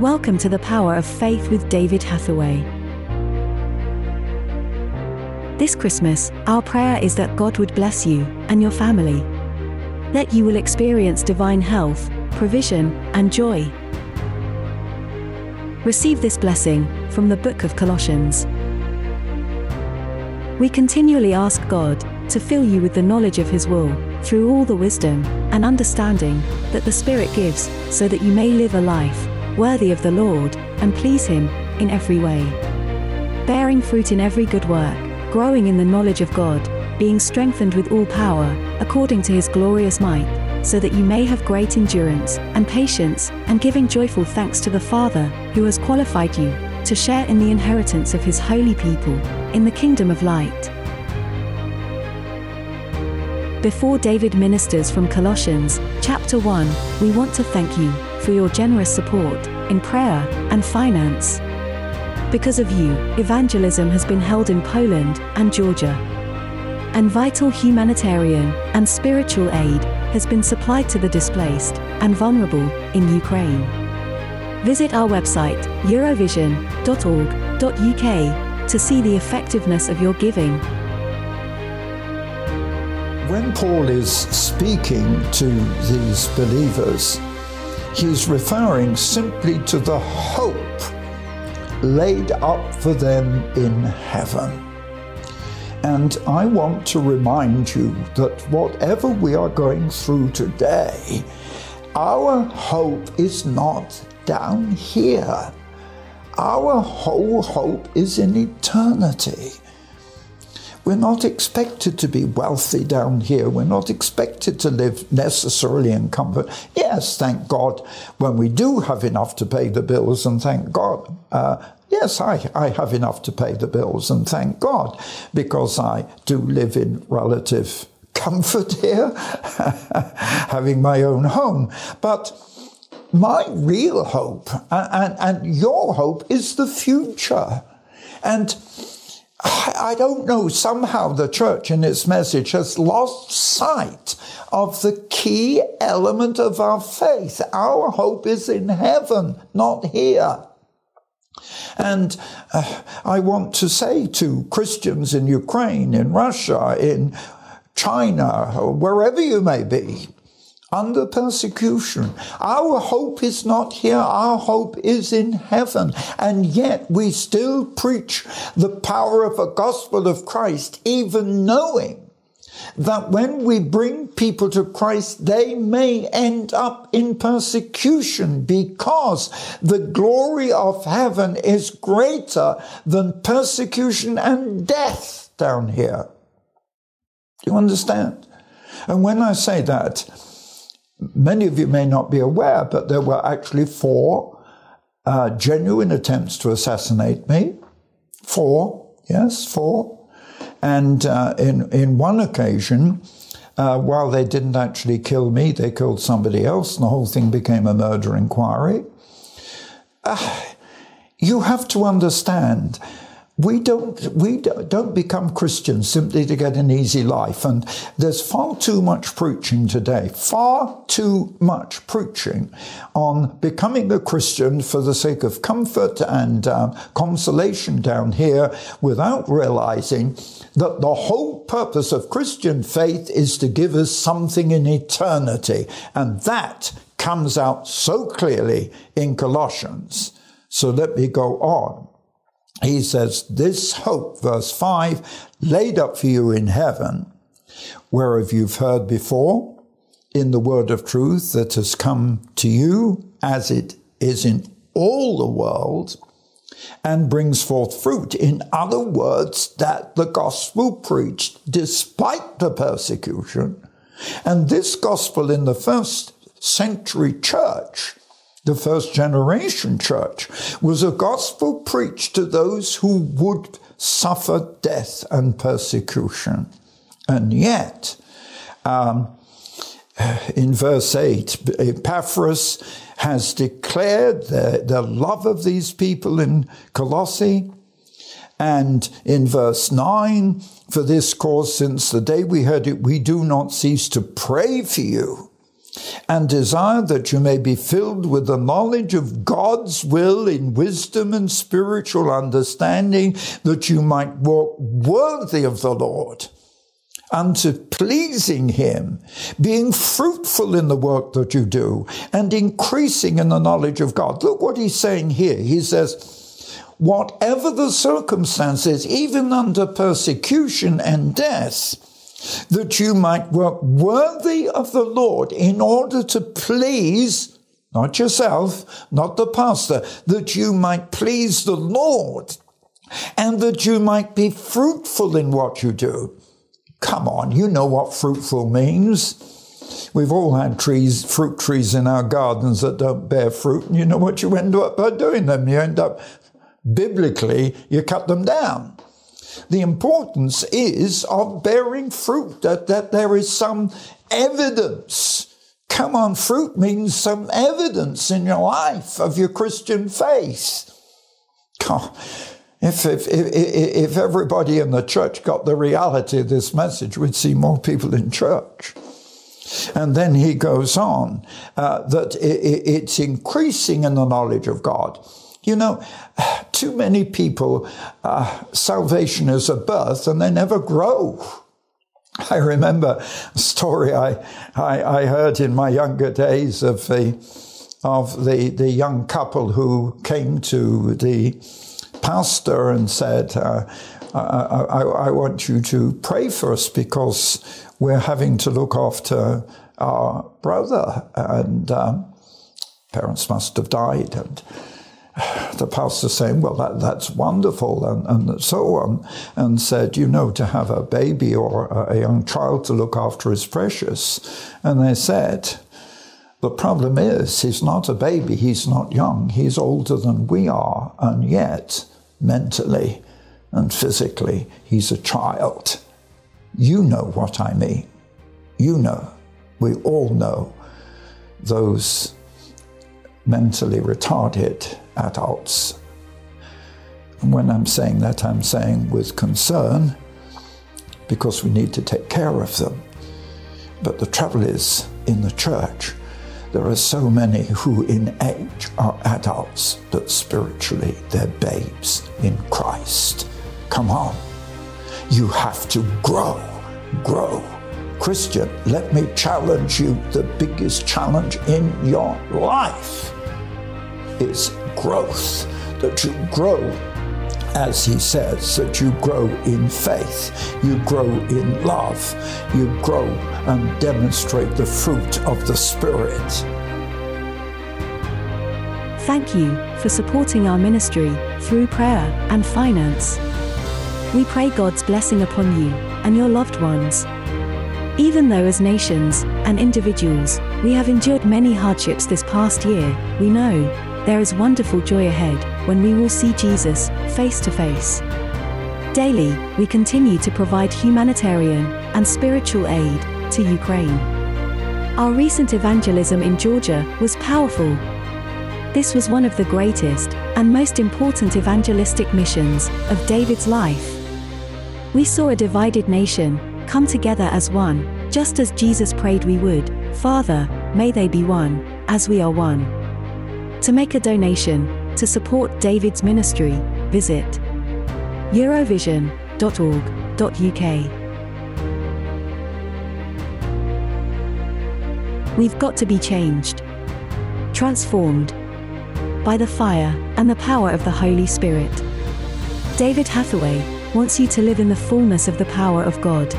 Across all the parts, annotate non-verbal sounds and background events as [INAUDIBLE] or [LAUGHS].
Welcome to the Power of Faith with David Hathaway. This Christmas, our prayer is that God would bless you and your family. That you will experience divine health, provision, and joy. Receive this blessing from the book of Colossians. We continually ask God to fill you with the knowledge of His will through all the wisdom and understanding that the Spirit gives so that you may live a life worthy of the Lord and please Him in every way. Bearing fruit in every good work, growing in the knowledge of God, being strengthened with all power, according to His glorious might, so that you may have great endurance and patience, and giving joyful thanks to the Father, who has qualified you to share in the inheritance of His holy people in the kingdom of light. Before David ministers from Colossians, chapter 1, we want to thank you for your generous support in prayer and finance. Because of you, evangelism has been held in Poland and Georgia. And vital humanitarian and spiritual aid has been supplied to the displaced and vulnerable in Ukraine. Visit our website, eurovision.org.uk, to see the effectiveness of your giving when Paul is speaking to these believers, he's referring simply to the hope laid up for them in heaven. And I want to remind you that whatever we are going through today, our hope is not down here. Our whole hope is in eternity. We're not expected to be wealthy down here. We're not expected to live necessarily in comfort. Yes, thank God, when we do have enough to pay the bills, and thank God. Uh, yes, I, I have enough to pay the bills, and thank God, because I do live in relative comfort here, [LAUGHS] having my own home. But my real hope and, and, and your hope is the future. And I don't know, somehow the church in its message has lost sight of the key element of our faith. Our hope is in heaven, not here. And uh, I want to say to Christians in Ukraine, in Russia, in China, wherever you may be, under persecution. Our hope is not here, our hope is in heaven. And yet we still preach the power of a gospel of Christ, even knowing that when we bring people to Christ, they may end up in persecution because the glory of heaven is greater than persecution and death down here. Do you understand? And when I say that, many of you may not be aware, but there were actually four uh, genuine attempts to assassinate me. Four, yes, four. And uh, in, in one occasion, uh, while they didn't actually kill me, they killed somebody else, and the whole thing became a murder inquiry. Uh, you have to understand we don't we don't become Christians simply to get an easy life, and there's far too much preaching today, far too much preaching on becoming a Christian for the sake of comfort and um, consolation down here, without realizing that the whole purpose of Christian faith is to give us something in eternity, and that comes out so clearly in Colossians. So let me go on he says, This hope, verse 5, laid up for you in heaven, whereof you've heard before, in the word of truth that has come to you, as it is in all the world, and brings forth fruit. In other words, that the gospel preached despite the persecution. And this gospel in the first century church the first generation church, was a gospel preached to those who would suffer death and persecution. And yet, um, in verse 8, Epaphras has declared the, the love of these people in Colossae. And in verse 9, for this cause, since the day we heard it, we do not cease to pray for you and desire that you may be filled with the knowledge of God's will in wisdom and spiritual understanding, that you might walk worthy of the Lord unto pleasing him, being fruitful in the work that you do and increasing in the knowledge of God. Look what he's saying here. He says, whatever the circumstances, even under persecution and death, that you might work worthy of the Lord in order to please not yourself, not the pastor, that you might please the Lord and that you might be fruitful in what you do. Come on, you know what fruitful means. We've all had trees, fruit trees in our gardens that don't bear fruit, and you know what you end up by doing them? You end up, biblically, you cut them down. The importance is of bearing fruit, that, that there is some evidence. Come on, fruit means some evidence in your life of your Christian faith. God, if, if, if, if everybody in the church got the reality of this message, we'd see more people in church. And then he goes on uh, that it, it's increasing in the knowledge of God. You know, [SIGHS] too many people, uh, salvation is a birth and they never grow. I remember a story I, I, I heard in my younger days of the, of the, the young couple who came to the pastor and said, uh, I, I, I, want you to pray for us because we're having to look after our brother, and um, parents must have died. And [SIGHS] the pastor saying, Well, that, that's wonderful, and, and so on, and said, You know, to have a baby or a young child to look after is precious. And they said, the problem is, he's not a baby, he's not young, he's older than we are, and yet mentally and physically, he's a child. You know what I mean. You know. We all know those mentally retarded adults. And when I'm saying that, I'm saying with concern because we need to take care of them. But the trouble is, in the church, there are so many who in age are adults, but spiritually they're babes in Christ. Come on. You have to grow, grow. Christian, let me challenge you. The biggest challenge in your life is growth, that you grow as he says, that you grow in faith, you grow in love, you grow and demonstrate the fruit of the Spirit. Thank you for supporting our ministry through prayer and finance. We pray God's blessing upon you and your loved ones. Even though, as nations and individuals, we have endured many hardships this past year, we know there is wonderful joy ahead when we will see Jesus face to face. Daily, we continue to provide humanitarian and spiritual aid to Ukraine. Our recent evangelism in Georgia was powerful. This was one of the greatest and most important evangelistic missions of David's life. We saw a divided nation come together as one, just as Jesus prayed we would Father, may they be one, as we are one. To make a donation to support David's ministry, visit eurovision.org.uk. We've got to be changed, transformed by the fire and the power of the Holy Spirit. David Hathaway wants you to live in the fullness of the power of God.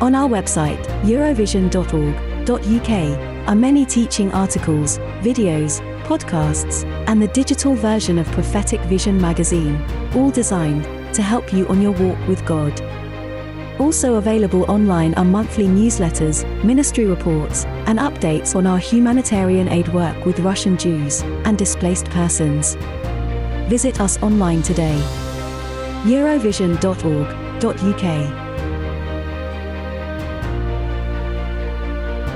On our website, eurovision.org.uk, are many teaching articles, videos, podcasts, and the digital version of Prophetic Vision magazine, all designed to help you on your walk with God. Also available online are monthly newsletters, ministry reports, and updates on our humanitarian aid work with Russian Jews and displaced persons. Visit us online today. eurovision.org.uk